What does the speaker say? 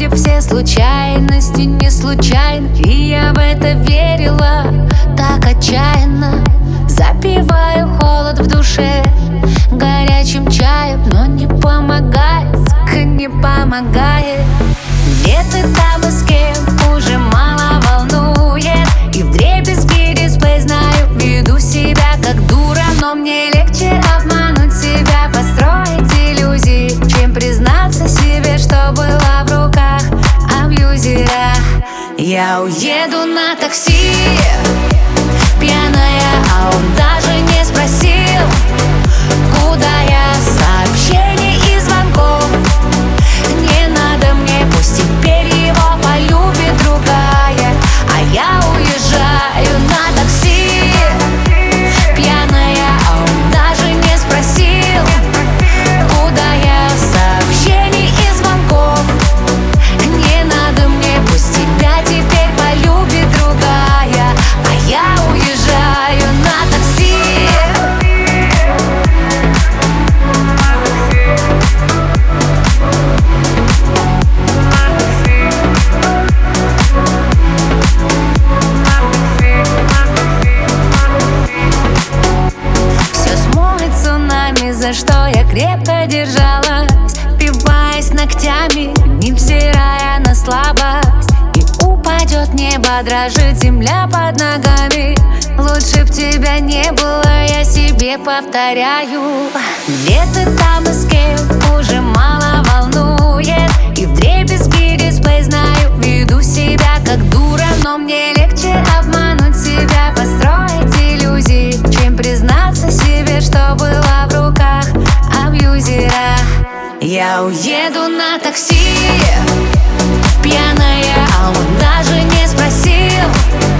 проходят все случайности не случайно И я в это верила так отчаянно. Запиваю холод в душе горячим чаем Но не помогает, сука, не помогает. Где ты там и с кем уже мало волнует. И в дребезги дисплей знаю, веду себя как дура Но мне легче тебе, что было в руках абьюзера. Я уеду на такси, пьяная, а он даже за что я крепко держалась пиваясь ногтями, не взирая на слабость. И упадет небо, дрожит земля под ногами. Лучше б тебя не было, я себе повторяю. Где ты там, Эскейл, уже мало. Уеду на такси Пьяная, а он даже не спросил.